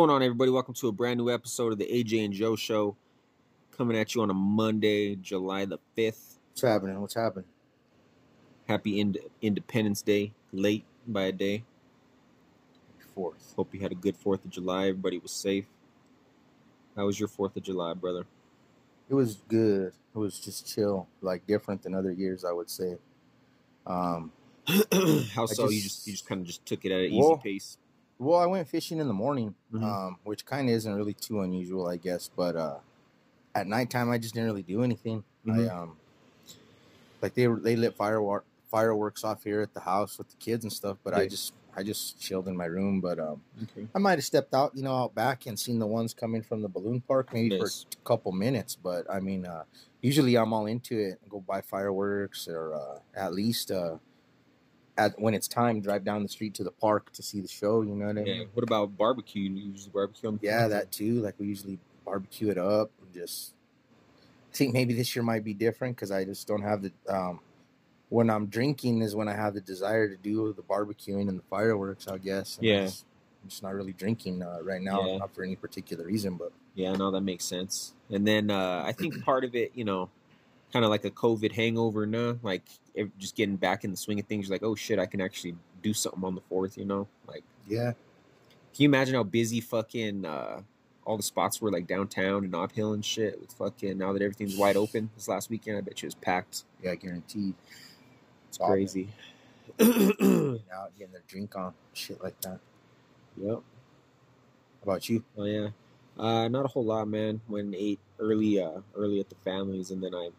going on, everybody? Welcome to a brand new episode of the AJ and Joe Show, coming at you on a Monday, July the fifth. What's happening? What's happening? Happy Ind- Independence Day, late by a day. Fourth. Hope you had a good Fourth of July. Everybody was safe. How was your Fourth of July, brother? It was good. It was just chill, like different than other years, I would say. Um, How so? you just- just you just kind of just took it at an easy pace. Well, I went fishing in the morning, Mhm. um, which kind of isn't really too unusual, I guess. But uh, at nighttime, I just didn't really do anything. Mhm. I um, like they they lit firework fireworks off here at the house with the kids and stuff, but I just I just chilled in my room. But um, Okay. I might have stepped out, you know, out back and seen the ones coming from the balloon park maybe Nice. for a couple minutes. But I mean, uh, usually I'm all into it and go buy fireworks or uh, at least uh, at when it's time, drive down the street to the park to see the show. You know what I mean? Yeah. What about barbecue? You usually barbecue on the Yeah, that too. Like we usually barbecue it up and just. I think maybe this year might be different because I just don't have the. Um, when I'm drinking is when I have the desire to do the barbecuing and the fireworks. I guess. And Yeah. I'm just not really drinking uh, right now, Yeah. not for any particular reason, but Yeah, no, that makes sense. And then uh, I think part of it, you know, kind of like a COVID hangover, no, like if, just getting back in the swing of things. You're like, oh shit, I can actually do something on the fourth. You know, like yeah. can you imagine how busy fucking uh, all the spots were like downtown and Nob Hill and shit with fucking now that everything's wide open. This last weekend, I bet you it was packed. Yeah, guaranteed. It's crazy. Getting out, getting their drink on, shit like that. yep. How about you? Oh yeah. Uh, not a whole lot, man. Went and ate early, uh, early at the families, and then I,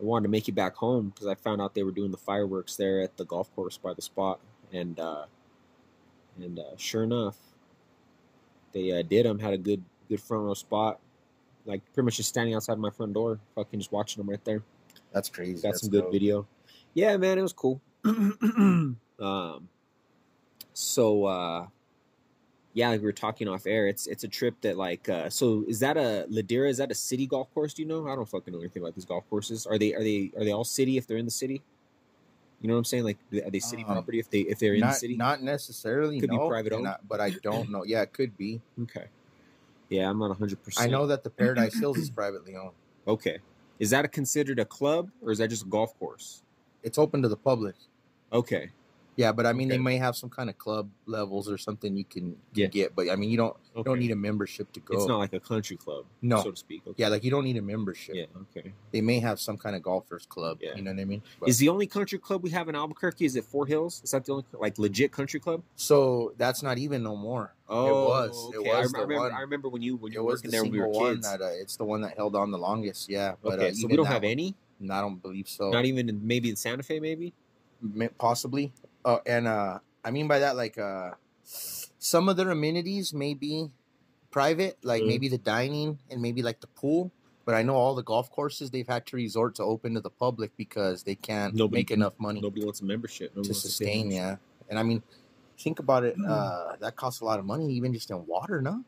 I wanted to make it back home because I found out they were doing the fireworks there at the golf course by the spot, and uh, and uh, sure enough, they uh, did them. Had a good, good front row spot, like pretty much just standing outside my front door, fucking just watching them right there. That's crazy. Got That's some good dope. video. Yeah, man, it was cool. um, so uh, yeah, like we were talking off air. It's it's a trip that like uh, so is that a Ladera? Is that a city golf course? Do you know? I don't fucking know anything about these golf courses. Are they are they are they all city if they're in the city? You know what I'm saying? Like are they city Um, property if they if they're in Not, the city? not necessarily. Could be private owned? I- but I don't know. Yeah, it could be. okay. Yeah, I'm not 100. I know that the Paradise Hills is privately owned. Okay, is that a considered a club or is that just a golf course? It's open to the public. Okay. Yeah, but I mean, Okay. they may have some kind of club levels or something you can, Yeah. get. But I mean, you don't you don't need a membership to go. It's not like a country club, No. so to speak. Okay. yeah, like you don't need a membership. Yeah. Okay. They may have some kind of golfers club. Yeah. You know what I mean? But- Is the only country club we have in Albuquerque? Is it Four Hills? Is that the only like legit country club? so that's not even no more. Oh, it was. It okay. I, was I the remember. one. I remember when you when you were working the there we were kids. that uh, it's the one that held on the longest. Yeah, but okay, uh, so we don't have one- any. No, I don't believe so. Not even in, maybe in Santa Fe, maybe. Possibly uh, and uh i mean by that like uh some of their amenities may be private like Mhm. maybe the dining and maybe like the pool but i know all the golf courses they've had to resort to open to the public because they can't Nobody make enough money Nobody wants a membership Nobody to sustain yeah and i mean think about it uh that costs a lot of money even just in water no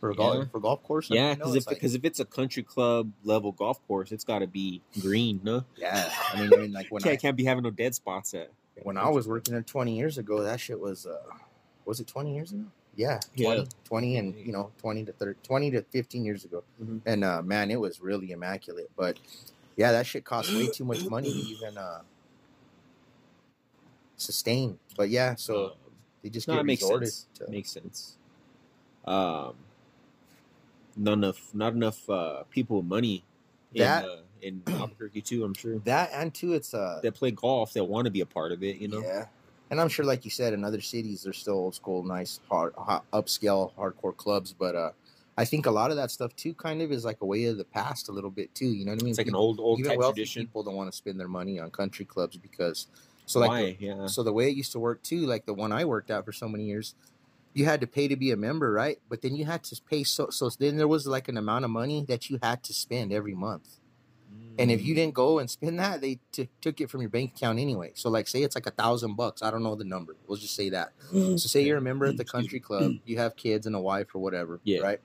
for a Yeah. golf for golf course Yeah, because if like- because if it's a country club level golf course, it's got to be green, no? yeah i mean, I mean like when Can't, I, can't be having no dead spots at. When I was working there 20 years ago, that shit was, uh, was it 20 years ago? Yeah, 20, Yeah. 20 and, you know, 20 to 30, 20 to 15 years ago. Mhm. And, uh, man, it was really immaculate. But yeah, that shit cost way too much money to even, uh, sustain. But yeah, so Um, they just no, get makes resorted sense. to. Makes sense. Um, not enough, not enough uh, people with money in, uh, in Albuquerque too. I'm sure that and too, it's, uh, that play golf that want to be a part of it. You know, Yeah. And I'm sure, like you said, in other cities, there's still old school, nice, hard, hot, upscale, hardcore clubs. But uh, I think a lot of that stuff too, kind of, is like a way of the past a little bit too. You know what I mean? it's like an old, old even type wealthy tradition. people don't want to spend their money on country clubs because so like Why? yeah. so the way it used to work too like the one i worked at for so many years you had to pay to be a member right but then you had to pay so so then there was like an amount of money that you had to spend every month and if Mm. you didn't go and spend that they t- took it from your bank account anyway so like say it's like a thousand bucks i don't know the number we'll just say that so say you're a member at the country club you have kids and a wife or whatever Yeah. right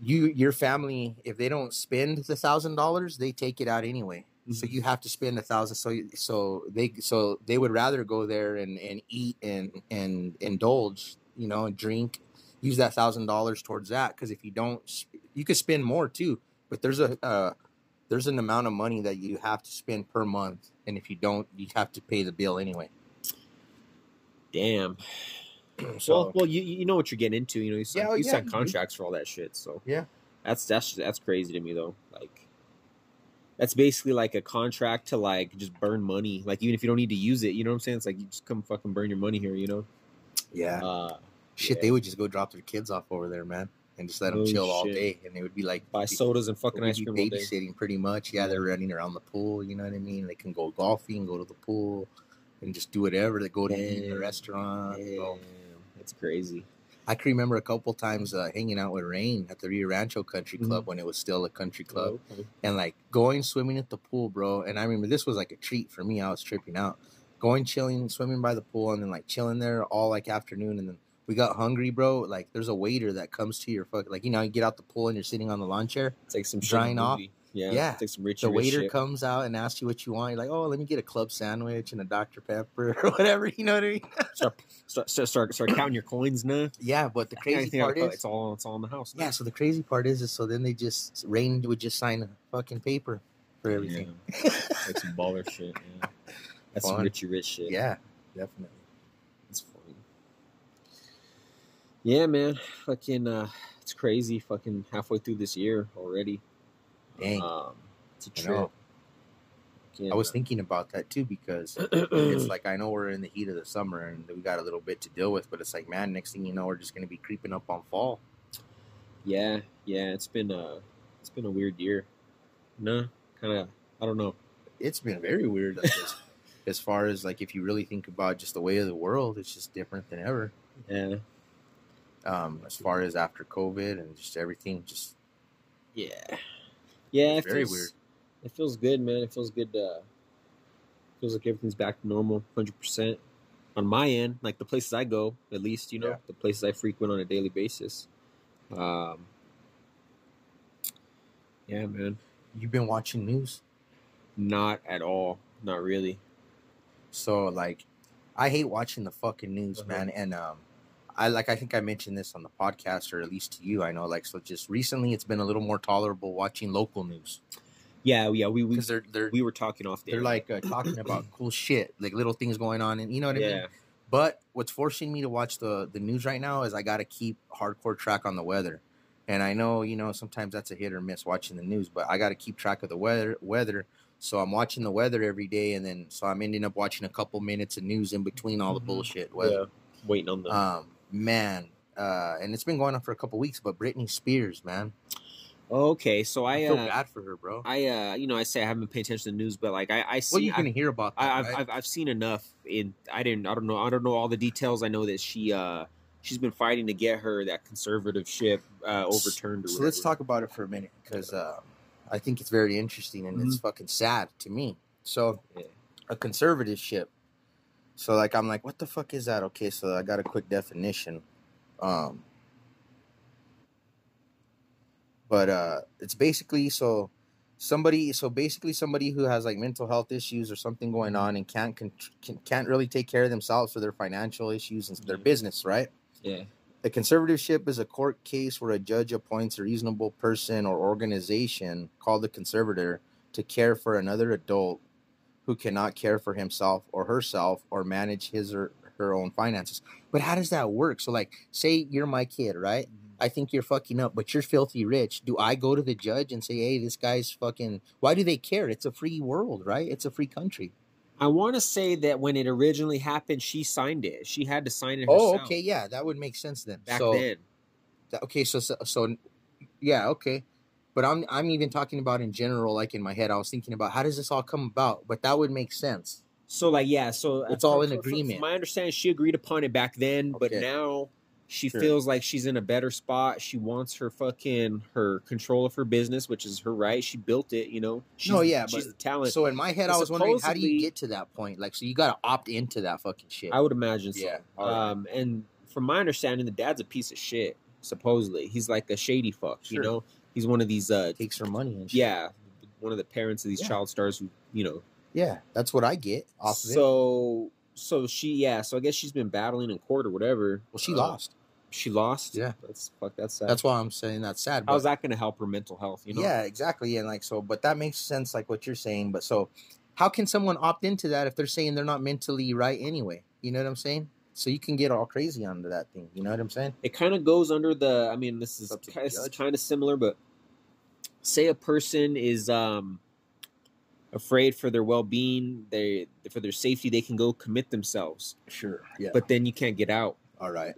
you your family if they don't spend the thousand dollars they take it out anyway so Mhm. you have to spend a thousand so so they so they would rather go there and and eat and and indulge you know and drink use that thousand dollars towards that. Because if you don't, you could spend more too. But there's a uh, there's an amount of money that you have to spend per month, and if you don't, you have to pay the bill anyway. Damn. So well, well, you you know what you're getting into. You know, you sign, Yeah, you yeah, sign contracts for all that shit. So Yeah. that's that's that's crazy to me though. Like, that's basically like a contract to like just burn money. Like even if you don't need to use it, you know what I'm saying? It's like you just come fucking burn your money here. You know? yeah, Uh, shit, yeah. they would just go drop their kids off over there, man, and just let them Oh, chill all day, and they would be like buy sodas and fucking ice cream babysitting pretty much. Yeah, they're running around the pool. You know what I mean? They can go golfing, go to the pool, and just do whatever. They go to eat in a Damn. restaurant. that's crazy. I can remember a couple times uh, hanging out with Rain at the Rio Rancho Country Mm-hmm. Club when it was still a country club, Oh, okay. and like going swimming at the pool, bro. And I remember this was like a treat for me. I was tripping out, going chilling, swimming by the pool, and then like chilling there all like afternoon, and then. We got hungry, bro. Like, there's a waiter that comes to your fuck. Like, you know, you get out the pool and you're sitting on the lawn chair. It's like some shit Drying off. Yeah, Yeah. Like some rich. the rich waiter shit. comes out and asks you what you want. You're like, oh, let me get a club sandwich and a Dr. Pepper or whatever. You know what I mean? Start, start, start, start, counting your coins now. Yeah, but the crazy part is, it's all it's all in the house. now. yeah. So the crazy part is, is so then they just Rain would just sign a fucking paper for everything. Yeah. like some baller shit. Yeah. That's some richy rich shit. Yeah, definitely. It's funny. Yeah, man. Fucking, uh, it's crazy. Fucking halfway through this year already. Dang, Um, it's a trip. know. I was uh, thinking about that too because it's like I know we're in the heat of the summer and we got a little bit to deal with, but it's like, man, next thing you know, we're just gonna be creeping up on fall. yeah, yeah. It's been a, it's been a weird year. No, kind of. I don't know. It's been very weird. Like, as, as far as like if you really think about just the way of the world, it's just different than ever. Yeah, um, as far as after COVID and just everything. Just yeah, yeah. It very feels, weird. It feels good, man. It feels good. Uh, feels like everything's back to normal, hundred percent. On my end, like the places I go, at least you know Yeah. the places I frequent on a daily basis. Um, yeah, man. you've been watching news, Not at all. Not really. so like, I hate watching the fucking news, Uh-huh. man. And um, I like I think I mentioned this on the podcast or at least to you. I know like so just recently it's been a little more tolerable watching local news Yeah, yeah. We we they're they're we were talking off there. they're like uh, talking about cool shit, like little things going on, and you know what I mean. But what's forcing me to watch the the news right now is I got to keep hardcore track on the weather. And I know, you know, sometimes that's a hit or miss watching the news, but I got to keep track of the weather weather. So I'm watching the weather every day and then so I'm ending up watching a couple minutes of news in between all the Mhm. bullshit weather. waiting on the. Um man, uh and it's been going on for a couple weeks, but Britney Spears, man. okay, so I, I feel uh, bad for her, bro. I uh, you know, I say I haven't paid attention to the news, but like I I see. well, you're I- going to hear about that. I, I've, right? I've I've seen enough. In I didn't I don't know I don't know all the details. I know that she uh she's been fighting to get her that conservativeship uh, overturned. So let's talk about it for a minute because uh, I think it's very interesting and it's fucking sad to me. So, Yeah. a conservativeship. So, like, I'm like, what the fuck is that? Okay, so I got a quick definition. Um, but uh, it's basically so somebody, so basically somebody who has like mental health issues or something going on and can't con- can, can't really take care of themselves for their financial issues and their business, right? Yeah. A conservatorship is a court case where a judge appoints a reasonable person or organization called a conservator to care for another adult who cannot care for himself or herself or manage his or her own finances. But how does that work? So, like, say you're my kid, right? Mm-hmm. I think you're fucking up, but you're filthy rich. Do I go to the judge and say, hey, this guy's fucking. Why do they care? It's a free world, right? It's a free country. I want to say that when it originally happened, she signed it. She had to sign it oh, herself. Oh, okay. Yeah, that would make sense then. Back so, then. Okay, so, so so yeah, okay. But I'm I'm even talking about in general, like in my head, I was thinking about how does this all come about? But that would make sense. So like yeah, so uh, It's all in from- agreement. From my understanding, she agreed upon it back then, but now she Sure. feels like she's in a better spot. She wants her fucking her control of her business, which is her right. She built it, you know. She's, No, yeah, she's but- the talent. So in my head, But I was wondering how do you get to that point? Like, so you got to opt into that fucking shit. I would imagine so. Yeah, right. Um, and from my understanding, the dad's a piece of shit. Supposedly, he's like a shady fuck. You know, he's one of these. uh takes her money and shit. Yeah, one of the parents of these Yeah. child stars who you know. yeah, that's what I get off of it. so so she yeah. So I guess she's been battling in court or whatever. Well, she Uh, lost. She lost. Yeah. that's fuck. That's sad. That's why I'm saying that's sad. How's that going to help her mental health? You know. Yeah, exactly. And like so, but that makes sense, like what you're saying. But so, how can someone opt into that if they're saying they're not mentally right anyway? You know what I'm saying? So you can get all crazy onto that thing. You know what I'm saying? it kind of goes under the i mean this is, Up to the ki- this is judge. kind of similar but say a person is um afraid for their well-being they for their safety they can go commit themselves Sure. Yeah. but then you can't get out all right.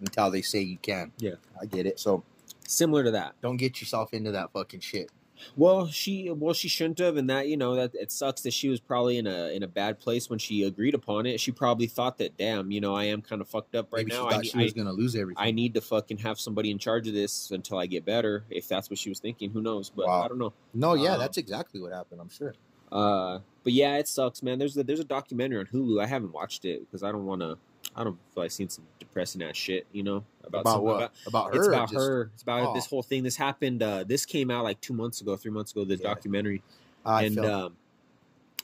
Until they say you can. Yeah. I get it. So similar to that don't get yourself into that fucking shit. Well she well she shouldn't have and that you know that it sucks that she was probably in a in a bad place when she agreed upon it she probably thought that damn you know i am kind of fucked up right Maybe now she I, she was I, gonna lose everything. I need to fucking have somebody in charge of this until i get better if that's what she was thinking who knows but Wow. i don't know no, yeah, Um, that's exactly what happened. I'm sure. Uh, but yeah, it sucks, man. There's a there's a documentary on Hulu. I haven't watched it because I don't want to. I don't feel like seeing some depressing ass shit, you know, about, About what? About, About her. it's about just- her. It's about Oh. this whole thing. This happened. Uh, this came out like two months ago, three months ago. This Yeah. documentary, I and um,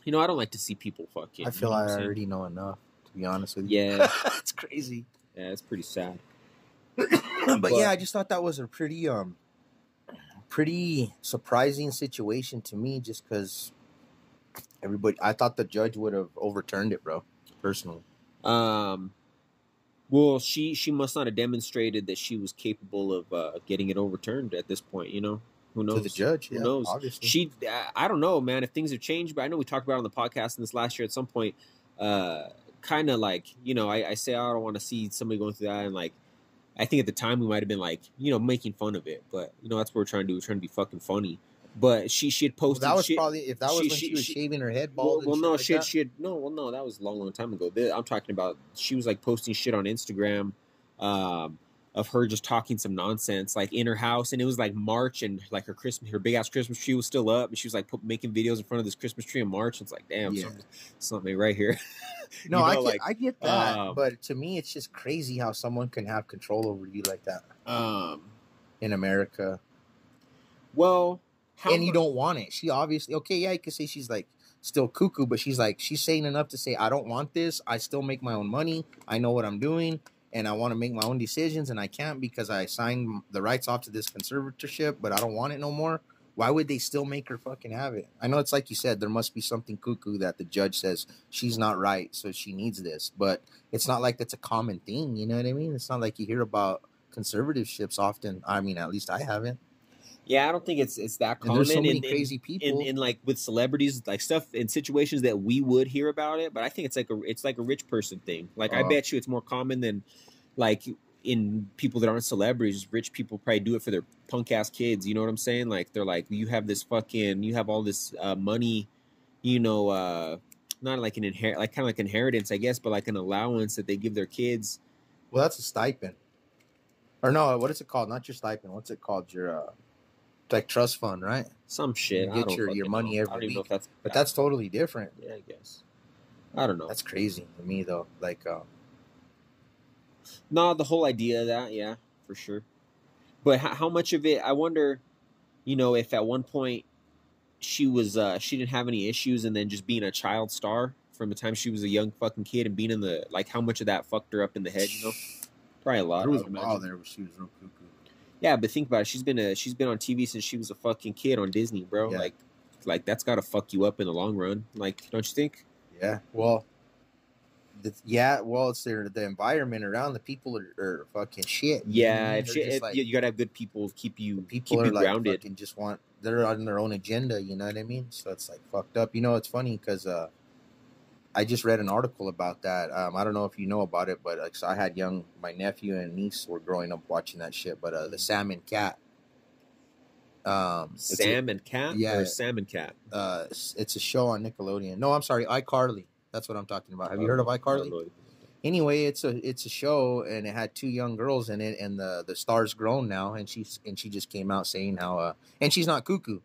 you know, I don't like to see people fucking. I feel you know I already know enough. To be honest with you. Yeah, it's crazy. yeah, it's pretty sad. but, But- yeah, I just thought that was a pretty um pretty surprising situation to me just cuz everybody I thought the judge would have overturned it, bro, personally. Um, well, she she must not have demonstrated that she was capable of uh, getting it overturned at this point. You know, who knows? To the judge, Who yeah, knows? obviously. She, I- I don't know, man. If things have changed, but I know we talked about it on the podcast in this last year at some point. Uh, kind of like you know, I, I say I don't want to see somebody going through that, and like, I think at the time we might have been like, you know, making fun of it, but you know, that's what we're trying to do. We're trying to be fucking funny. But she she had Well, posted. that was she- probably if that was she- when she, she- was shaving her head well, bald. and well no, like she had, she had no, well, no, that was a long, long time ago. I'm talking about she was like posting shit on Instagram, um, of her just talking some nonsense like in her house, and it was like March, and like her Christmas, her big ass Christmas tree was still up, and she was like put, making videos in front of this Christmas tree in March. It's like, damn, Yeah. something, something right here. No, you I get, like, I get that, um, but to me, it's just crazy how someone can have control over you like that Um, in America, well, how and you don't want it. She obviously, okay, yeah, you could say she's like still cuckoo, but she's like she's saying enough to say, I don't want this. I still make my own money. I know what I'm doing, and I want to make my own decisions, and I can't because I signed the rights off to this conservatorship, but I don't want it no more. Why would they still make her fucking have it? I know it's like you said, there must be something cuckoo that the judge says she's not right, so she needs this. But it's not like that's a common thing, you know what I mean? It's not like you hear about conservatorships often. I mean, at least I haven't. Yeah, I don't think it's it's that And common. there's so many in- crazy people. in, in like with celebrities, like stuff in situations that we would hear about it. But I think it's like a it's like a rich person thing. Like I Oh. bet you it's more common than like in people that aren't celebrities. Rich people probably do it for their punk ass kids. You know what I'm saying? Like they're like, you have this fucking, you have all this uh, money, you know, uh, not like an inherit, like kind of like inheritance, I guess, but like an allowance that they give their kids. Well, that's a stipend. Or no, what is it called? Not your stipend. What's it called? Your like trust fund, right? Some shit. You get your- your money know. every I don't even know week. that's. But that's totally different. yeah, I guess. I don't know. That's crazy to me, though. Like, uh, No, the whole idea of that, yeah, for sure. But how, how much of it? I wonder, you know, if at one point she was uh she didn't have any issues, and then just being a child star from the time she was a young fucking kid and being in the like how much of that fucked her up in the head, you know? Probably a lot. there was a while there where she was real cuckoo. Yeah, but think about it. She's been a she's been on TV since she was a fucking kid on Disney, bro. Yeah. Like, like that's got to fuck you up in the long run. Like, don't you think? Yeah. Well, the, yeah. Well, it's their the environment around the people are, are fucking shit. you know what I Yeah, if if, like- you, you gotta have good people keep you people keep are you like grounded. fucking just want they're on their own agenda you know what i mean so it's like fucked up you know it's funny because uh i just read an article about that um i don't know if you know about it but like so i had young my nephew and niece were growing up watching that shit but uh the Sam and Cat. Um it's a- Cat, yeah. or Sam and Cat. uh it's- it's a show on nickelodeon. No i'm sorry icarly. That's what i'm talking about. Have you heard of icarly? Anyway, it's a it's a show and it had two young girls in it, and the the star's grown now, and she's and she just came out saying how uh and she's not cuckoo,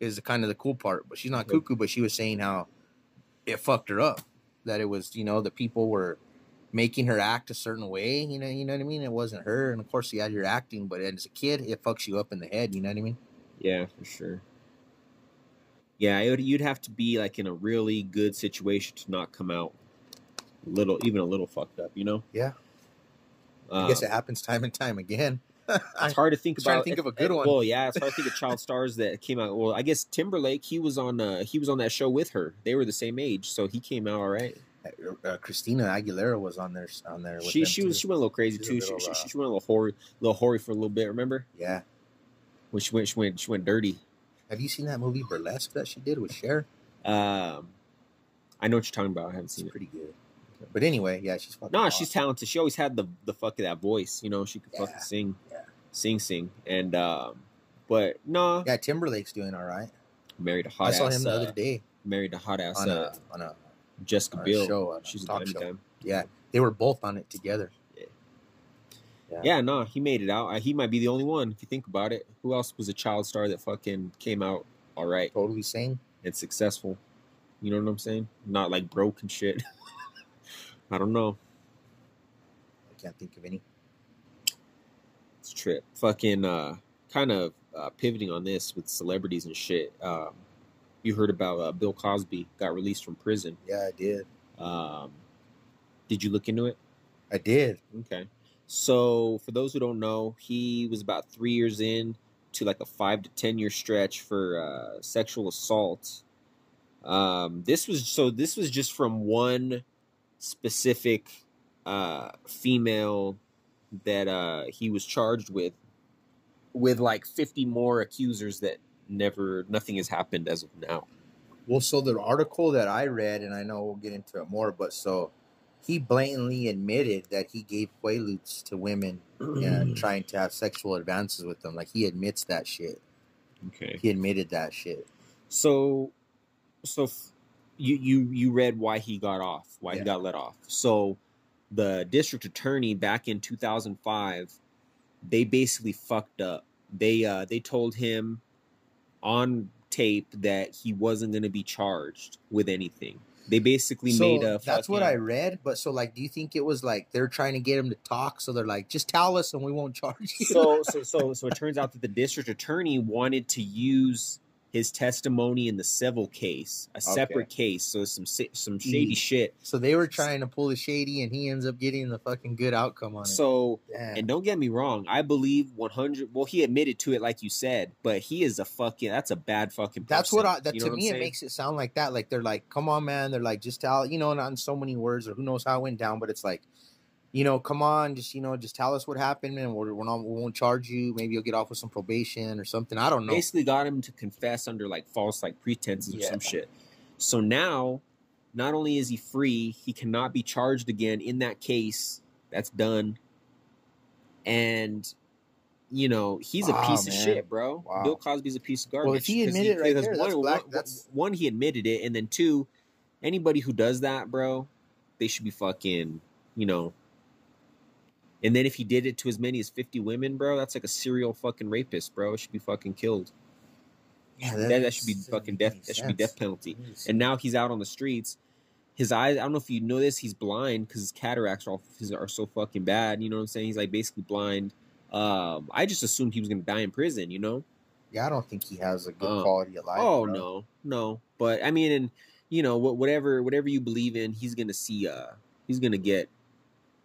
is the kind of the cool part, but she's not cuckoo, but she was saying how it fucked her up, that it was you know the people were making her act a certain way, you know you know what I mean. It wasn't her, and of course yeah you're acting, but as a kid it fucks you up in the head, you know what I mean. Yeah, for sure. Yeah, would, you'd have to be like in a really good situation to not come out a little, even a little fucked up, you know? Yeah. I guess Uh, it happens time and time again. It's hard to think was trying to about. think of a good it- one. Well, yeah, it's hard to think of child stars that came out. Well, I guess Timberlake. He was on. Uh, he was on that show with her. They were the same age, so he came out all right. uh, Christina Aguilera was on there. On there. With She she was she went a little crazy She's too. little, she, uh, she, she went a little hoary, little hoary for a little bit. Remember Yeah. when she went she went she went dirty. Have you seen that movie Burlesque that she did with Cher? Um, I know what you're talking about. I haven't It's seen it. pretty good. But anyway, yeah, she's fucking. No, awesome. she's talented. She always had the the fuck of that voice. You know, she could Yeah, fucking sing, yeah. sing, sing. And um, but no, Yeah, Timberlake's doing all right. married a hot I saw ass. him the uh, other day married a hot ass on uh, a on a, Jessica on a show, a She's a talk show. dime. Yeah, they were both on it together. Yeah. Yeah, no, he made it out. Uh, He might be the only one if you think about it. Who else was a child star that fucking came out all right Totally sane. and successful? You know what I'm saying? Not like broke and shit. I don't know. I can't think of any. It's a trip. Fucking uh kind of uh, pivoting on this with celebrities and shit. Um you heard about uh, Bill Cosby got released from prison. Yeah, I did. Um did you look into it? I did. Okay. So for those who don't know, he was about three years in to like a five to ten year stretch for uh, sexual assault. Um, this was so. This was just from one specific uh, female that uh, he was charged with, with like fifty more accusers that never nothing has happened as of now. Well, so the article that I read, and I know we'll get into it more, but so he blatantly admitted that he gave quaaludes to women and trying to have sexual advances with them. Like he admits that shit. Okay. He admitted that shit. So, so you you you read why he got off, why Yeah. he got let off. So, the district attorney back in 2005, they basically fucked up. They uh they told him on tape that he wasn't going to be charged with anything. They basically So made a. that's what I read. But so like, do you think it was like they're trying to get him to talk? So they're like, just tell us and we won't charge you. so so so so it turns out that the district attorney wanted to use his testimony in the civil case, a separate case. So some some shady Mm. shit. So they were trying to pull the shady, and he ends up getting the fucking good outcome on it. So Damn. and don't get me wrong, I believe 100. Well, he admitted to it, like you said, but he is a fucking. That's a bad fucking. That's what. I. That You know to me, it makes it sound like that. Like they're like, "Come on, man." They're like, "Just tell," you know, not in so many words, or who knows how it went down. But it's like, you know, come on, just you know, just tell us what happened, and we're, we're not, we won't charge you. Maybe you'll get off with some probation or something. I don't know. basically got him to confess under like false like pretenses or some shit. So now, not only is he free, he cannot be charged again in that case. That's done. And you know he's a Wow, piece of shit, bro. Wow. Bill Cosby's a piece of garbage. Well, if he admitted right because there, that's one, black- one, he admitted it, and then two, anybody who does that, bro, they should be fucking, you know. And then if he did it to as many as fifty women, bro, that's like a serial fucking rapist, bro. It should be fucking killed. yeah, That, that should be fucking death. That should be death penalty. And now he's out on the streets. His eyes. I don't know if you know this. He's blind because his cataracts are all, his, are so fucking bad. You know what I'm saying? He's like basically blind. Um, I just assumed he was gonna die in prison. You know? yeah, I don't think he has a good Uh, quality of life. oh bro. no, no. But I mean, and you know, whatever, whatever you believe in, he's gonna see. Uh, he's gonna get,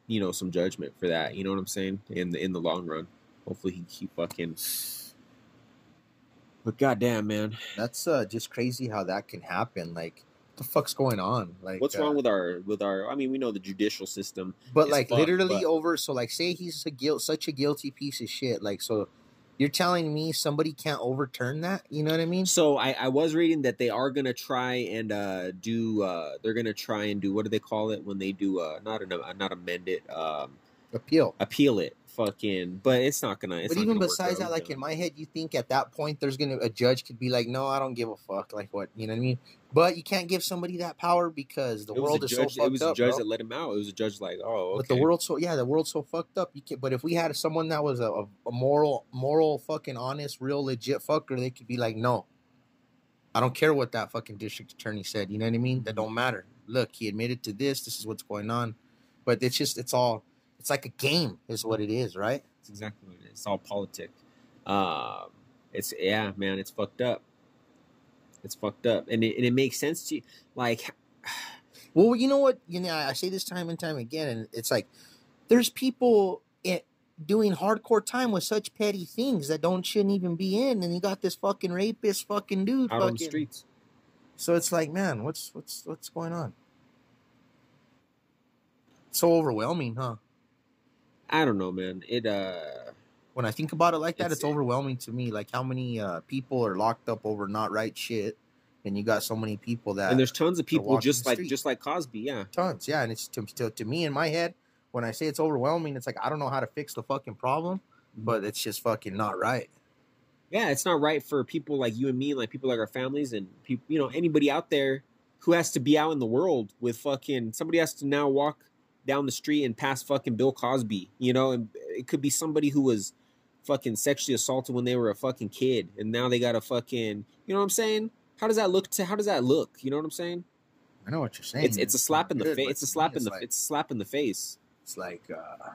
you know, some judgment for that. You know what I'm saying? In the in the long run, hopefully he, keep fucking. But goddamn, man, That's uh, just crazy how that can happen. Like, what the fuck's going on? Like, what's uh, wrong with our with our? I mean, we know the judicial system. But like fucked, literally but- over. So like, say he's a guilt, such a guilty piece of shit. Like, so you're telling me somebody can't overturn that? You know what I mean? So I, I was reading that they are gonna try and uh, do. Uh, they're gonna try and do what do they call it when they do? Uh, not an, uh, not amend it. Um, Appeal. appeal it. Fucking. But it's not gonna. It's but not even gonna besides that, like in my head, you think at that point there's gonna a judge could be like, no, I don't give a fuck. Like what? You know what I mean? But you can't give somebody that power because the world is judge. so fucked it was up. a judge bro. that let him out. It was a judge like, oh, okay. But the world so yeah, the world's so fucked up. You can but if we had someone that was a, a, a moral, moral, fucking honest, real legit fucker, they could be like, no, I don't care what that fucking district attorney said. You know what I mean? That mm-hmm. don't matter. Look, he admitted to this. This is what's going on. But it's just it's all it's like a game, is what it is, right? It's exactly what it is. It's all politic. Um, it's yeah, man. It's fucked up. It's fucked up, and it, and it makes sense to you. Like, Well, you know what? You know, I say this time and time again, and it's like there's people doing hardcore time with such petty things that don't shouldn't even be in, and you got this fucking rapist fucking dude out fucking. on the streets. So it's like, man, what's what's what's going on? So overwhelming, huh? I don't know, man. It uh, When I think about it like that, It's- it's, overwhelming to me. Like how many uh, people are locked up over not right shit, and you got so many people that and there's tons of people just like just like Cosby. Yeah, tons, yeah. And it's to, to to me in my head when I say it's overwhelming, it's like I don't know how to fix the fucking problem, but it's just fucking not right. yeah. It's not right for people like you and me, like people like our families and people, you know, anybody out there who has to be out in the world with fucking somebody has to now walk down the street and pass fucking Bill Cosby, you know, and it could be somebody who was fucking sexually assaulted when they were a fucking kid, and now they got a fucking, you know what I'm saying? How does that look? To how does that look? You know what I'm saying? I know what you're saying. It's it's a slap in the face. It's a slap in the it's a slap in the face. It's like, uh,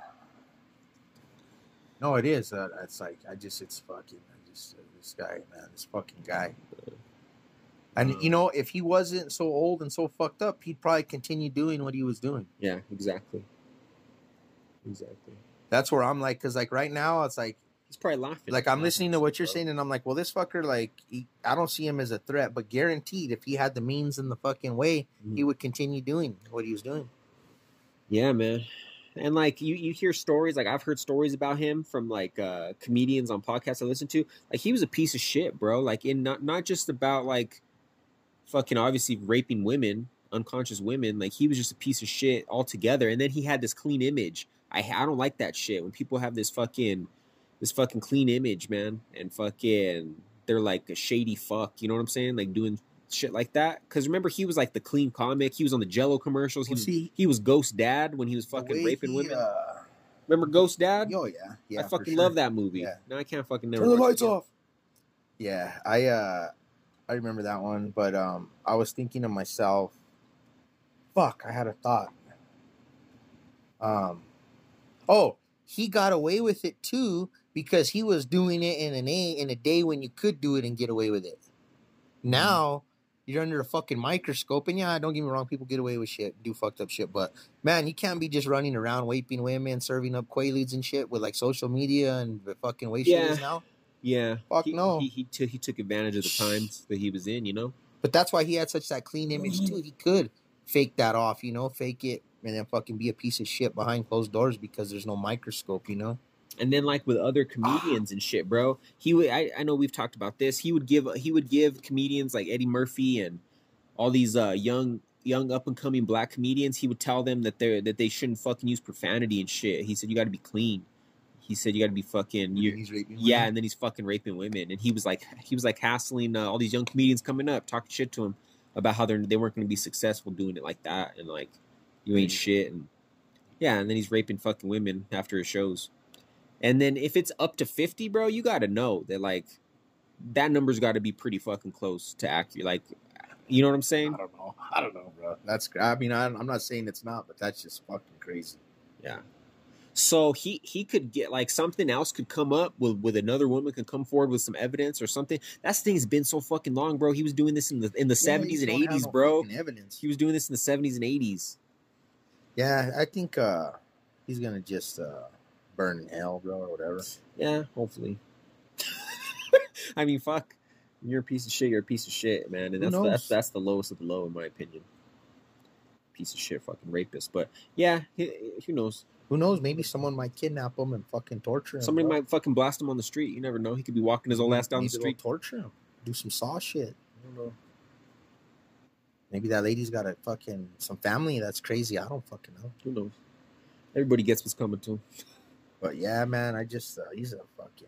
no, it is. Uh, it's like I just, it's fucking. I just uh, this guy, man, this fucking guy. And you know, if he wasn't so old and so fucked up, he'd probably continue doing what he was doing. Yeah, exactly. Exactly. That's where I'm like, because like right now, it's like, He's probably laughing. like I'm listening to what you're saying, and I'm like, well, this fucker, like, he, I don't see him as a threat, but guaranteed, if he had the means and the fucking way, he Mhm. would continue doing what he was doing. Yeah, man. And like you, you hear stories like I've heard stories about him from like uh comedians on podcasts I listen to. Like he was a piece of shit, bro. Like in not not just about like fucking obviously raping women, unconscious women. Like he was just a piece of shit altogether. And then he had this clean image. I I don't like that shit when people have this fucking this fucking clean image, man, and fucking they're like a shady fuck. You know what I'm saying? Like doing shit like that. Because remember, he was like the clean comic. He was on the Jello commercials. He was, see, he was Ghost Dad when he was fucking raping he, women. Uh, Remember Ghost Dad? oh yeah, yeah. I fucking sure. love that movie. Yeah. Now I can't fucking never. Turn the lights off. Yeah, I uh I remember that one, but um I was thinking to myself, fuck, I had a thought. Um oh, he got away with it too because he was doing it in an a in a day when you could do it and get away with it. Now you're under a fucking microscope, and yeah, don't get me wrong, people get away with shit, do fucked up shit, but man, you can't be just running around raping women, serving up quaaludes and shit with like social media and the fucking way shit is now. Yeah. Fuck he, no. He he took he took advantage of the times that he was in. You know. But that's why he had such that clean image too. He could fake that off, you know, fake it and then fucking be a piece of shit behind closed doors because there's no microscope, you know. And then like with other comedians and shit, bro. He would. I, I know we've talked about this. He would give he would give comedians like Eddie Murphy and all these uh young young up and coming black comedians. He would tell them that they that they shouldn't fucking use profanity and shit. He said you got to be clean. He said you got to be fucking. you Yeah, women. and then he's fucking raping women, and he was like, he was like hassling uh, all these young comedians coming up, talking shit to him about how they're they weren't going to be successful doing it like that, and like you ain't Mhm. shit, and yeah, and then he's raping fucking women after his shows, and then if it's up to fifty, bro, you got to know that like that number's got to be pretty fucking close to accurate, like you know what I'm saying? I don't know. I don't know, bro. That's I mean, I, I'm not saying it's not, but that's just fucking crazy. Yeah. So he he could get like something else could come up with with another woman could come forward with some evidence or something. That thing's been so fucking long, bro. He was doing this in the in the seventies and eighties, bro. Evidence. He was doing this in the seventies and eighties. Yeah, I think uh he's gonna just uh burn in hell, bro, or whatever. Yeah, hopefully. I mean, fuck. You're a piece of shit. You're a piece of shit, man. And that's knows? that's that's the lowest of the low, in my opinion. Piece of shit, fucking rapist. But yeah, he, who knows? Who knows? Maybe someone might kidnap him and fucking torture him. Somebody bro. might fucking blast him on the street. You never know. He could be walking his old ass down the Maybe they'll street. torture him. Do some saw shit. I don't know. Maybe that lady's got a fucking some family that's crazy. I don't fucking know. Who knows? Everybody gets what's coming to him. But yeah, man, I just uh, he's a fucking.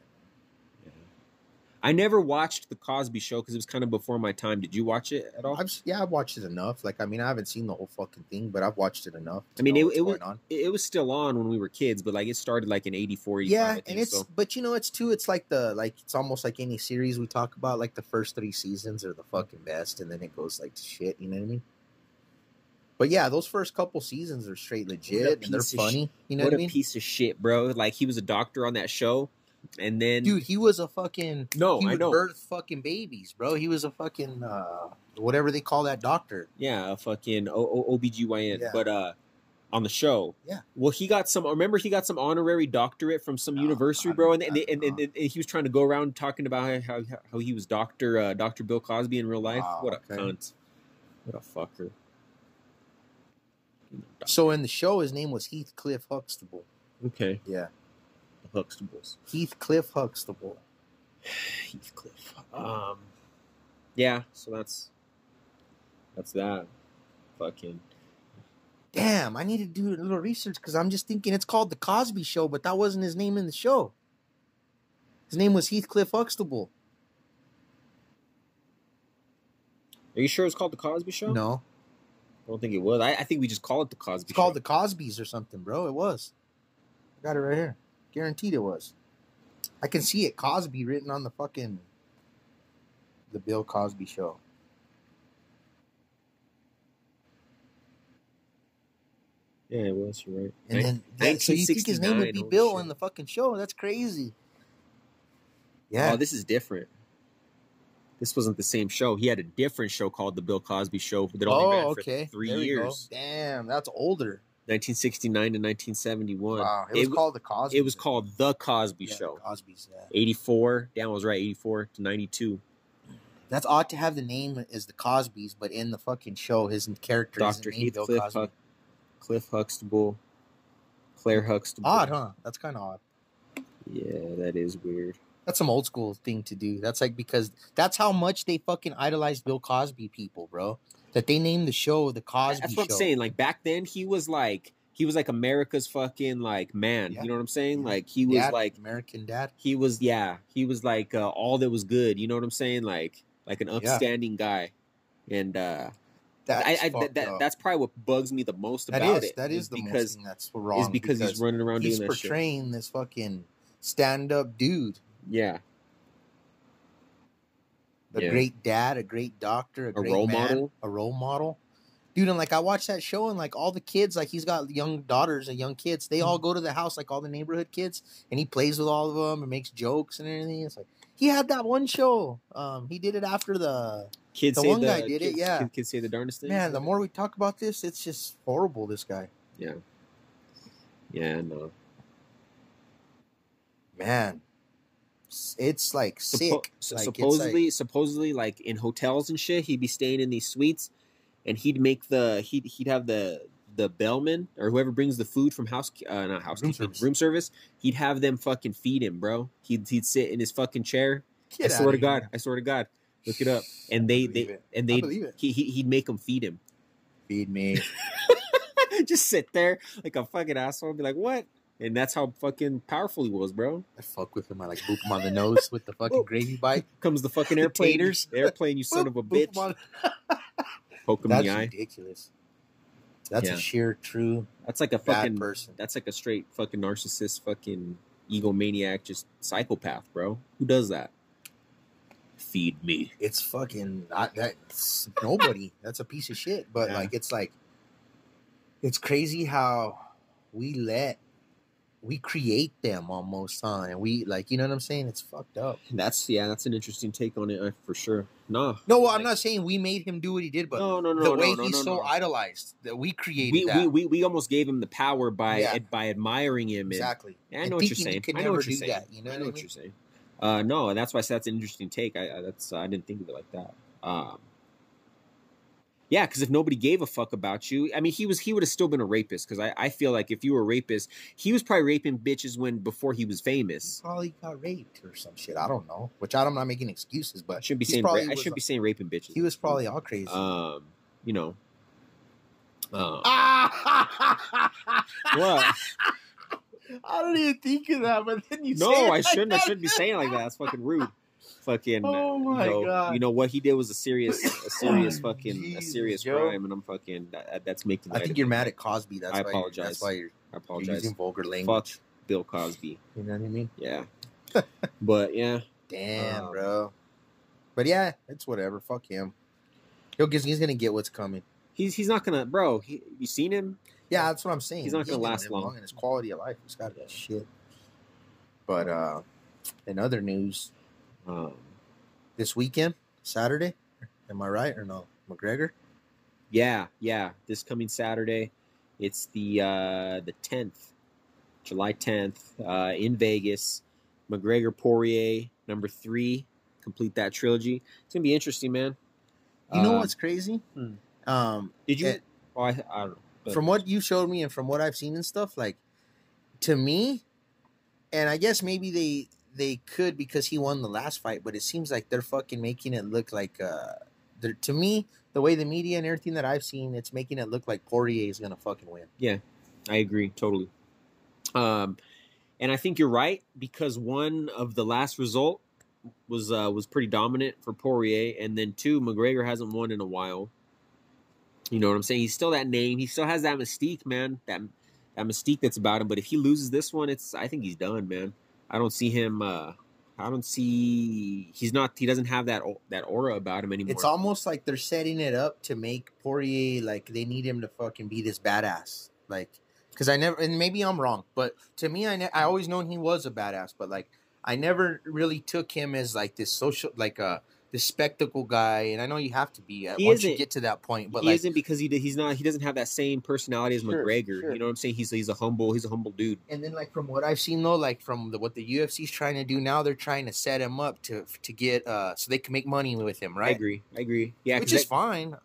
I never watched the Cosby Show because it was kind of before my time. Did you watch it at all? I've yeah, I've watched it enough. Like I mean, I haven't seen the whole fucking thing, but I've watched it enough. I mean, it- it was- on. It, was still on when we were kids, but like it started like in '84. Yeah, and it's but you know it's too. It's like the like it's almost like any series we talk about. Like the first three seasons are the fucking best, and then it goes like to shit. You know what I mean? But yeah, those first couple seasons are straight legit and they're funny. You know what what, a I mean? piece of shit, bro. Like he was a doctor on that show, and then Dude, he was a fucking No, He I would know. birth fucking babies, bro. He was a fucking uh, whatever they call that doctor. yeah, a fucking o- o- OBGYN. Yeah. But uh, on the show. Yeah. Well, he got some. Remember, he got some honorary doctorate from some No, university, bro. And and, and, and, he was trying to go around talking about how how he was Doctor uh, Doctor Bill Cosby in real life. Wow, what a okay. cunt! What a fucker! So in the show, his name was Heathcliff Huxtable. Okay, Yeah, Huxtables. Heathcliff Huxtable. Heathcliff. Um, yeah. So that's that's that. Fucking. Damn, I need to do a little research because I'm just thinking it's called the Cosby Show, but that wasn't his name in the show. His name was Heathcliff Huxtable. Are you sure it's called the Cosby Show? No, I don't think it was. I, I think we just call it the Cosby it's called Show. the Cosbys or something, bro. It was. I got it right here. Guaranteed it was. I can see it Cosby written on the fucking the Bill Cosby Show. Yeah, it was. You're right. And then yeah, so you think his name would be Bill in the fucking show? That's crazy. Oh, yeah. Oh, this is different. This wasn't the same show. He had a different show called The Bill Cosby Show that only ran oh, for okay. three There years, Damn, that's older. 1969 to 1971. Wow, it was w- called the Cosby. It was called The Cosby yeah, Show. Cosby's. Yeah. 84. Dan was right. 84 to 92. That's odd to have the name as the Cosbys, but in the fucking show, his character Dr. is named Bill Heathcliff, Cosby. Huck, Cliff Huxtable, Claire Huxtable. Odd, huh? That's kind of odd. Yeah, that is weird. That's some old school thing to do. That's like because that's how much they fucking idolized Bill Cosby people, bro. That they named the show the Cosby That's what Show. I'm saying. Like back then, he was like he was like America's fucking like man. Yeah. You know what I'm saying? Like he was Dad, like American Dad. he was yeah he was like uh, all that was good. You know what I'm saying? Like like an upstanding guy. And uh That's I, I that, that, that's probably what bugs me the most That about is it. that is the because most thing that's wrong. is because, he's running around he's doing that shit. portraying this fucking stand up dude, Yeah, a Yeah. great dad, a great doctor, a, A great role man, model. a role model. Dude, and like I watched that show, and like all the kids, like he's got young daughters and young kids. They Mm-hmm. all go to the house, like all the neighborhood kids, and he plays with all of them and makes jokes and everything. It's like he had that one show. Um, he did it after the kids The say one the guy did it, yeah. Kids, kids say the darndest things. man. The more we talk about this, it's just horrible. This guy, yeah, yeah, no. man, it's like Suppo- sick. su- Like, it's supposedly, like- supposedly, like in hotels and shit, he'd be staying in these suites, and he'd make the he'd he'd have the the bellman or whoever brings the food from house uh, not housekeeping service. room service. He'd have them fucking feed him, bro. He'd he'd sit in his fucking chair. Get I swear outta to God. I swear to God, look it up. And they they it. and they he, he he'd make them feed him. feed me. Just sit there like a fucking asshole, and be like, what? And that's how fucking powerful he was, bro. I fuck with him. I like boop him on the nose with the fucking gravy bite. Comes the fucking airplane, taters. airplane, you son of a bitch. Poke him That's in the eye. ridiculous. That's Yeah. a sheer true That's like a fucking. person. That's like a straight fucking narcissist, fucking egomaniac, just psychopath, bro. Who does that? Feed me. It's fucking not that's nobody. That's a piece of shit. But Yeah. like it's like it's crazy how we let we create them almost, huh? And we like you know what I'm saying? It's fucked up. That's yeah. That's an interesting take on it uh, for sure. No, No, well, I'm not saying we made him do what he did, but no, no, no, the no, way no, he's no, so idolized that we created we, that. we, we we almost gave him the power by Yeah. by admiring him. And, exactly. I know what you're saying. I know what you're saying. that, you know I what know what you're saying. Uh, no, and that's why I said that's an interesting take. I, I that's uh, I didn't think of it like that. Um, yeah, because if nobody gave a fuck about you, I mean, he was he would have still been a rapist. Because I, I feel like if you were a rapist, he was probably raping bitches when before he was He famous. probably got raped or some shit. I don't know. Which I'm not making excuses, I but shouldn't be saying ra- I was should a- be saying raping bitches. he was probably all crazy. um, you know, um, what? I don't even think of that, but then you No, I like shouldn't. I shouldn't be saying it like that. That's fucking rude. Fucking. Oh my you know, God. You know what he did was a serious, a serious fucking, a serious Joe. crime, and I'm fucking. That, that's making. I think you're it. mad at Cosby. That's I why apologize. You're, that's why you're, I you're apologize. using vulgar Fuck. Bill Cosby. You know what I mean? Yeah. but yeah, Damn, Um, bro. But yeah, it's whatever. Fuck him. He'll get, he's gonna get what's coming. he's he's not gonna, bro. He, you seen him? Yeah, that's what I'm saying. He's not He gonna ain't last live long. and his quality of life has got to be shit. But uh, in other news, Um, this weekend, Saturday, am I right or no? McGregor. yeah, yeah. This coming Saturday, It's the uh, the tenth, July tenth, uh, in Vegas. McGregor Poirier number three. Complete that trilogy. It's gonna be interesting, man. You know Uh, what's crazy? hmm. Um, Did you? it- oh, I, I don't know. From what you showed me and from what I've seen and stuff, like to me, and I guess maybe they they could because he won the last fight, but it seems like they're fucking making it look like uh they're, to me, the way the media and everything that I've seen, it's making it look like Poirier is gonna fucking win. Yeah, I agree totally. Um, and I think you're right because one of the last result was uh, was pretty dominant for Poirier, and then two, McGregor hasn't won in a while. You know what I'm saying? He's still that name. He still has that mystique, man. That that mystique that's about him. But if he loses this one, it's I think he's done, man. I don't see him. Uh, I don't see he's not. He doesn't have that that aura about him anymore. It's almost like they're setting it up to make Poirier like they need him to fucking be this badass. Like, because I never, and maybe I'm wrong, but to me, I ne- I always known he was a badass, but like I never really took him as like this social, like uh this spectacle guy. And I know you have to be uh, He once you isn't. get to that point, but he like. isn't because he he's not he doesn't have that same personality as Sure, McGregor. sure. You know what I'm saying? He's he's a humble he's a humble dude. And then, like from what I've seen, though, like from the, what the UFC's trying to do now, they're trying to set him up to to get uh so they can make money with him, I right? agree. I agree. Yeah, Which 'cause is that- fine.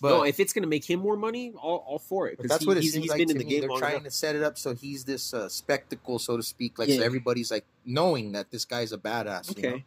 But no, if it's gonna make him more money, all, all for it. That's he, what it he's, seems he's like been to in the me. game They're trying enough. to set it up so he's this uh, spectacle, so to speak. Like so everybody's like knowing that this guy's a badass. you know?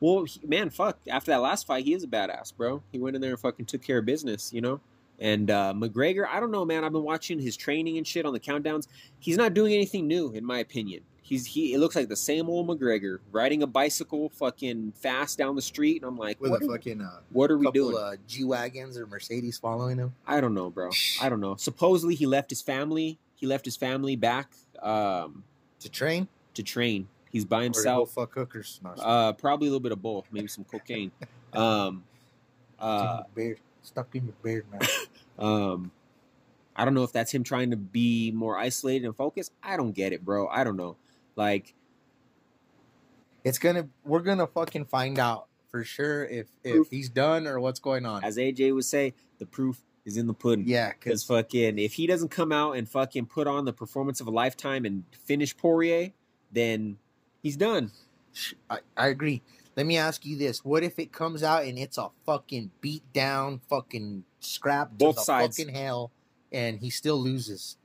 Well, he, man, fuck. After that last fight, he is a badass, bro. He went in there and fucking took care of business, you know. And uh, McGregor, I don't know, man. I've been watching his training and shit on the countdowns. He's not doing anything new, in my opinion. He's he. It looks like the same old McGregor riding a bicycle, fucking fast down the street. And I'm like, With what, a are, fucking uh, what are we doing? uh, G wagons or Mercedes following him. I don't know, bro. I don't know. Supposedly he left his family. He left his family back um, To train to train. He's by himself. fuck hookers. No, Uh, probably a little bit of both. Maybe some cocaine. Um, uh, stuck in your beard, in your beard, man. um, I don't know if that's him trying to be more isolated and focused. I don't get it, bro. I don't know. Like, it's gonna, we're gonna fucking find out for sure if if Proof. he's done or what's going on. as AJ would say, the proof is in the pudding. yeah, because fucking, if he doesn't come out and fucking put on the performance of a lifetime and finish Poirier, then he's done. I, I agree. Let me ask you this: What if it comes out and it's a fucking beat down, fucking scrap to Both the sides. fucking hell, and he still loses?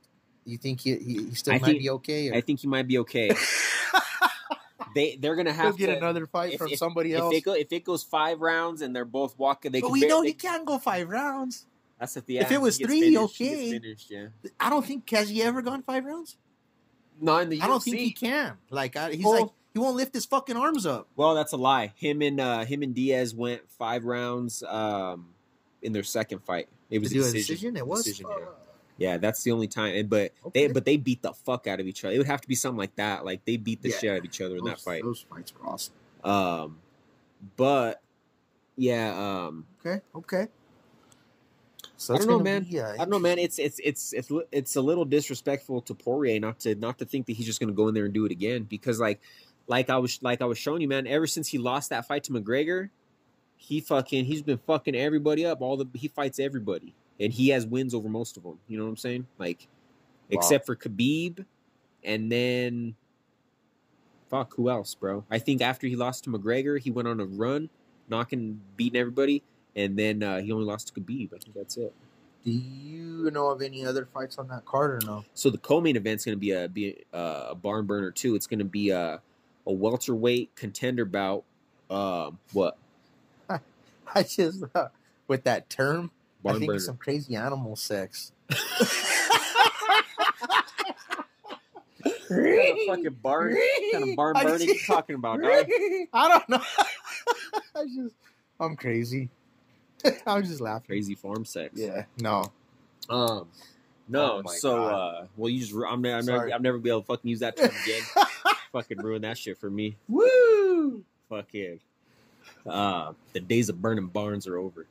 You think he he, he still I might think- be okay? Or? I think he might be okay. they they're gonna He'll have get to another fight if- from if- somebody if else. it, go, if it goes five rounds and they're both walking, they but we bar- know they- he can't go five rounds. That's if the If it was three, okay. finished, yeah. I don't think has he ever gone five rounds. Not in the I don't think he can. Like I, he's Oh. like he won't lift his fucking arms up. Well, that's a lie. Him and uh, him and Diaz went five rounds um, in their second fight. It was a do a decision. decision. It was. Decision, yeah. Yeah, that's the only time. And- But they but they beat the fuck out of each other. It would have to be something like that. Like they beat the Yeah. shit out of each other in that fight. Those fights were awesome. Um, but yeah, um, Okay. Okay. So I don't know, man. be, uh, I don't know, man. It's it's it's it's it's a little disrespectful to Poirier not to not to think that he's just gonna go in there and do it again because like like I was like I was showing you, man. Ever since he lost that fight to McGregor, he fucking he's been fucking everybody up. All the he fights everybody and he has wins over most of them. You know what I'm saying? Like Wow. except for Khabib, and then fuck who else, bro? I think after he lost to McGregor, he went on a run, knocking, beating everybody, and then uh, he only lost to Khabib. I think that's it. Do you know of any other fights on that card or no? So the co-main event's going to be a be uh, a barn burner too. It's going to be a a welterweight contender bout. Um, what I just uh, with that term, barn I think burner? some crazy animal sex. What kind of fucking barn? Kind of barn burning just- talking about, dog? I don't know. I just, I'm crazy. I was just laughing. Crazy farm sex. Yeah, no. Um. No. Oh so, God. uh, well, you just I'm, ne- I'm never. I'm never be able to fucking use that term again. fucking ruin that shit for me. Woo! Fucking. Uh, the days of burning barns are over.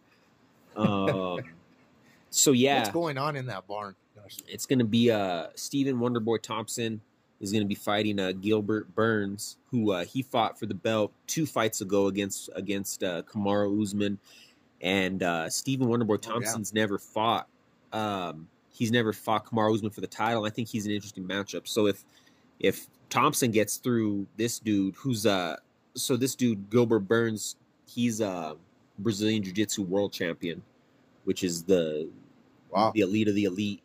Um. so yeah. What's going on in that barn? It's going to be uh Stephen Wonderboy Thompson is going to be fighting uh Gilbert Burns, who uh, he fought for the belt two fights ago against against uh, Kamaru Usman, and uh, Stephen Wonderboy yeah. Thompson's never fought um he's never fought Kamaru Usman for the title. I think he's an interesting matchup. So if if Thompson gets through this dude, who's uh, so this dude Gilbert Burns, he's a Brazilian Jiu Jitsu world champion, which is the Wow. the elite of the elite.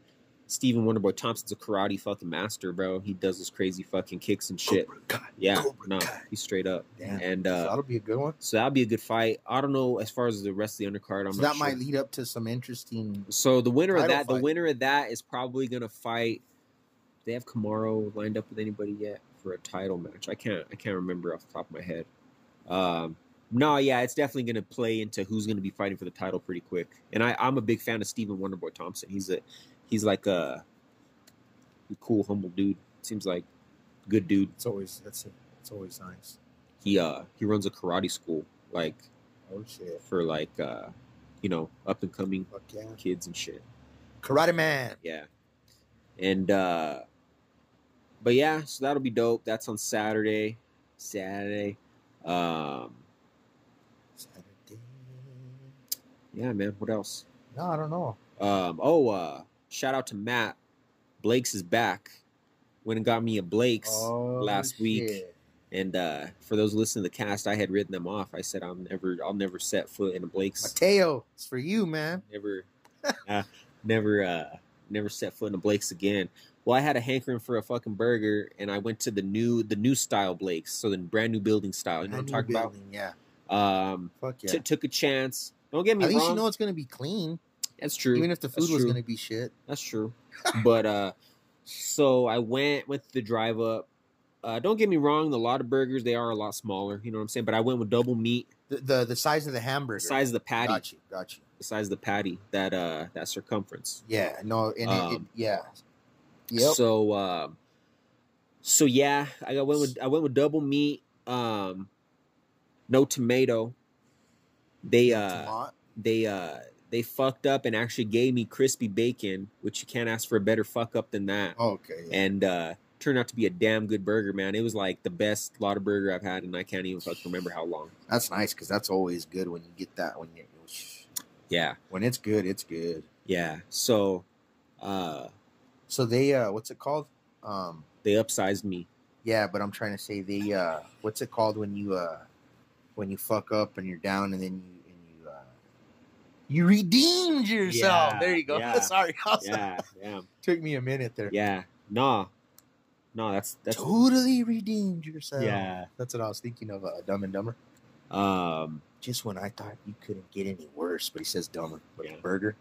Stephen Wonderboy Thompson's a karate fucking master, bro. He does this crazy fucking kicks and shit. Cobra Kai, Yeah, Cobra no, Kai. he's straight up. Damn. And So uh, that'll be a good one. so that'll be a good fight. I don't know as far as the rest of the undercard. I'm So that sure. might lead up to some interesting. So the winner of that, the winner of that is probably gonna fight. Do they have Kamaru lined up with anybody yet for a title match? I can't. I can't remember off the top of my head. Um, no, yeah, it's definitely gonna play into who's gonna be fighting for the title pretty quick. And I, I'm a big fan of Stephen Wonderboy Thompson. He's a, he's like a, cool, humble dude. Seems like good dude. It's always that's it. It's always nice. He uh he runs a karate school like Oh shit! for like uh you know up and coming yeah! kids and shit. Karate Man. Yeah. And uh but yeah, so that'll be dope. That's on Saturday. Saturday. Um Saturday. yeah, man. What else? No, I don't know. Um oh uh shout out to Matt. Blake's is back. Went and got me a Blake's Oh, last week. And uh for those listening to the cast, I had written them off. I said I'm never I'll never set foot in a Blake's. Mateo, it's for you, man. never uh, never uh never set foot in a Blake's again. Well, I had a hankering for a fucking burger and I went to the new the new style Blake's, so the brand new building style. You know what I'm talking building, Yeah. about? Um Fuck yeah. t- took a chance. Don't get me At least you know it's gonna be clean, That's true. even if the food That's was true. gonna be shit. That's true. but uh so I went with the drive up. Uh don't get me wrong, the Lotaburgers they are a lot smaller, you know what I'm saying? But I went with double meat, The the, the size of the hamburger. the size of the patty, Got you. Got you. the size of the patty, that uh that circumference. Yeah. No. And it, it, Um, yeah. Yep. So um so yeah, I got went with I went with double meat, um no tomato. They uh Tomat. they uh they fucked up and actually gave me crispy bacon, which you can't ask for a better fuck up than that. Okay. yeah. And uh turned out to be a damn good burger, man. It was like the best Lotaburger I've had and I can't even fucking remember how long. That's nice because that's always good when you get that when you Yeah, when it's good, it's good. yeah. So uh So they uh, what's it called? Um, they upsized me. yeah, but I'm trying to say they uh, what's it called when you uh, when you fuck up and you're down and then you you redeemed yourself. Yeah, there you go. yeah, Sorry, Yeah, yeah. took me a minute there. Yeah. Nah. No, that's that's totally redeemed yourself. yeah. that's what I was thinking of. Uh, Dumb and Dumber. Um Just when I thought you couldn't get any worse, but he says dumber. But Yeah. burger.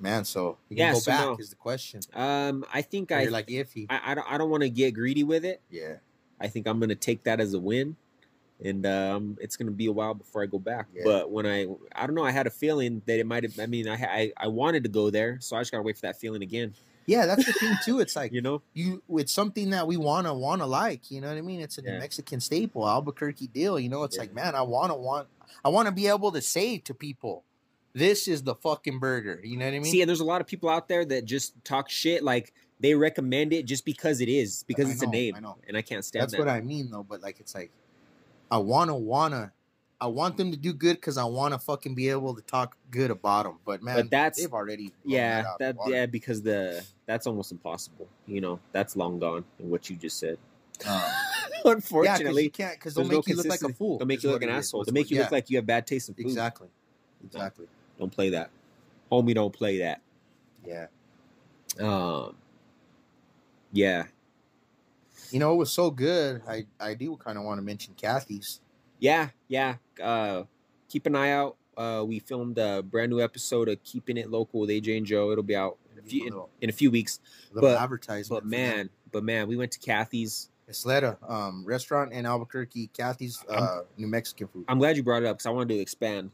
Man, so you Yeah, can go so back no. is the question. um I think Or I like iffy. I, I don't I don't want to get greedy with it. yeah, I think I'm gonna take that as a win, and um, it's gonna be a while before I go back. Yeah. But when I I don't know, I had a feeling that it might have. I mean, I, I I wanted to go there, so I just gotta wait for that feeling again. yeah. That's the thing too. It's like You know? you it's something that we wanna wanna like. You know what I mean? It's a New Yeah. Mexican staple, Albuquerque deal. You know, it's Yeah. like man, I wanna want I wanna be able to say to people, this is the fucking burger. You know what I mean? See, and there's a lot of people out there that just talk shit like they recommend it just because it is because I it's know, a name, I know. and I can't stand That's that. what I mean though. But like, it's like I wanna wanna. I want them to do good because I want to fucking be able to talk good about them. But man, But that's- they've already yeah, that, that yeah, because the that's almost impossible. You know, that's long gone. In what you just said. Uh, yeah, Unfortunately, you can't because they'll there's no make you look like a fool. They'll make you look like an is. asshole. They'll make you yeah, look like you have bad taste in food. exactly, exactly. Don't play that, homie. Don't play that. Yeah, Um, yeah, you know it was so good. I I do kind of want to mention Kathy's. yeah, yeah. Uh, keep an eye out. Uh, we filmed a brand new episode of Keeping It Local with AJ and Joe. It'll be out in a few in, in a few weeks. little but- advertisement. But for them. man, but man, we went to Kathy's. Isleta um, restaurant in Albuquerque. Kathy's uh, New Mexican food. I'm glad you brought it up because I wanted to expand.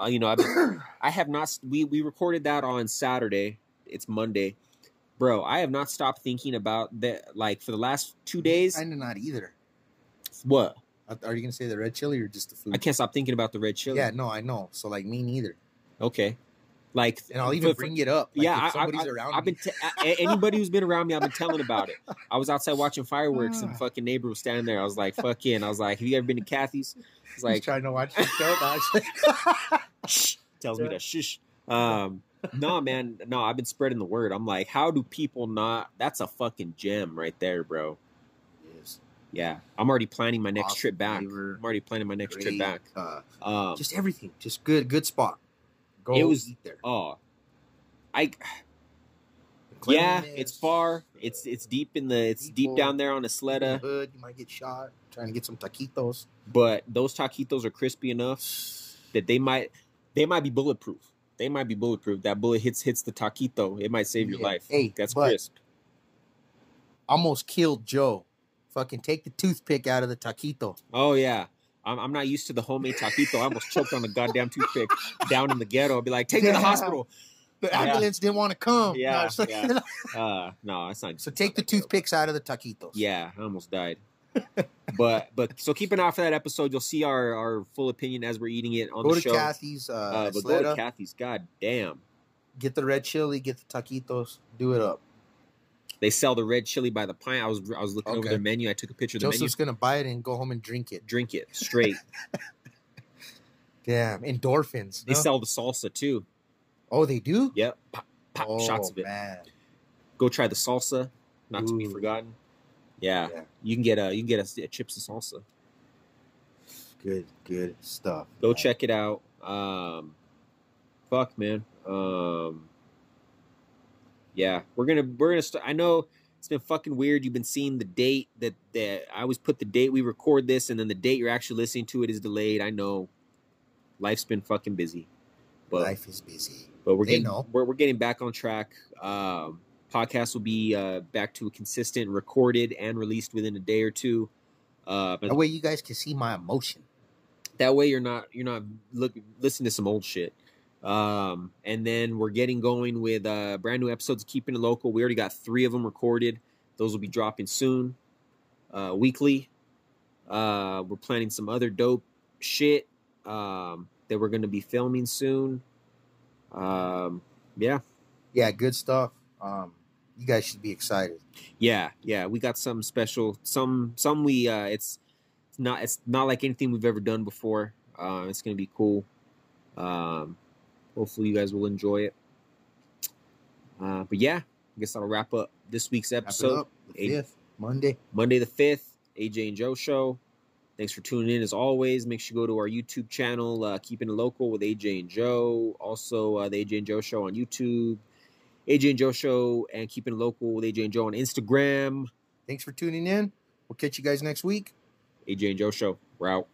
Uh, you know, I've I have not. We we recorded that on Saturday. It's Monday, bro. I have not stopped thinking about that. Like for the last two days. I of not either. What? Are- you gonna say the red chili or just the food? I can't stop thinking about the red chili. Yeah, no, I know. So like me neither. Okay. Like, And I'll even for- bring it up. Like, yeah, if I, I, somebody's around. I've me. been t- anybody who's been around me. I've been telling about it. I was outside watching fireworks, and fucking neighbor was standing there. I was like, "Fuck in." I was like, "Have you ever been to Kathy's?" He's He's like, trying to watch the show. No, it's like- shh, tells me to shush. um, no, man, no, I've been spreading the word. I'm like, how do people not? That's a fucking gem right there, bro. Yes. Yeah, I'm already planning my next Awesome trip back. flavor. I'm already planning my next trip back. Uh, Um, just everything. Just good, good spot. Go It was- eat there. oh, I yeah, it's far. It's it's deep in the it's deep down there on the in the Isleta, hood. You might get shot trying to get some taquitos. but those taquitos are crispy enough that they might they might be bulletproof. They might be bulletproof. That bullet hits hits the taquito, it might save your life. Hey, That's crisp. Almost killed Joe. Fucking take the toothpick out of the taquito. Oh yeah. I'm, I'm not used to the homemade taquito. I almost choked on the goddamn toothpick down in the ghetto. I'd be like, take me to the hospital. The Yeah. ambulance didn't want to come. Yeah, No, it's like- yeah. Uh, no, that's not. so take the toothpicks out of the taquitos. Yeah, I almost died. but but so keep an eye for that episode. You'll see our our full opinion as we're eating it on Go the show. Go to. Kathy's uh, uh, but go to Kathy's. God damn, get the red chili, get the taquitos, do it up. they sell the red chili by the pint. I was I was looking over their menu. I took a picture of the menu. Joseph's gonna buy it and go home and drink it. Drink it straight. Damn, endorphins. they no? sell the salsa too. Oh, they do. Yep, pop, pop oh, shots of it. Man. Go try the salsa, not to be forgotten. Yeah, Yeah. you can get a you can get a, a chips and salsa. Good, good stuff. Go check it out. Um, fuck, man. Um, yeah, we're gonna we're gonna. St- I know it's been fucking weird. You've been seeing the date that that I always put the date we record this, and then the date you're actually listening to it is delayed. I know, life's been fucking busy, but Life is busy. but we're they getting know. we're we're getting back on track. Um, podcast will be uh back to a consistent, recorded and released within a day or two. Uh, That way you guys can see my emotion. that way you're not you're not look listening to some old shit um and then we're getting going with uh brand new episodes of keeping it local we already got three of them recorded those will be dropping soon uh weekly uh we're planning some other dope shit um that we're going to be filming soon um yeah Yeah, good stuff. Um, you guys should be excited. yeah yeah we got some special some some we uh it's it's not it's not like anything we've ever done before. Uh it's gonna be cool. Um hopefully you guys will enjoy it. Uh but yeah i guess that'll wrap up this week's episode. up. The eight- fifth Monday. monday the 5th aj and joe show. Thanks for tuning in as always. Make sure you go to our youtube channel uh keeping it local with aj and joe. Also uh, the aj and joe show on youtube aj and joe show and keeping local with aj and joe on instagram Thanks for tuning in. We'll catch you guys next week. AJ and Joe Show. We're out.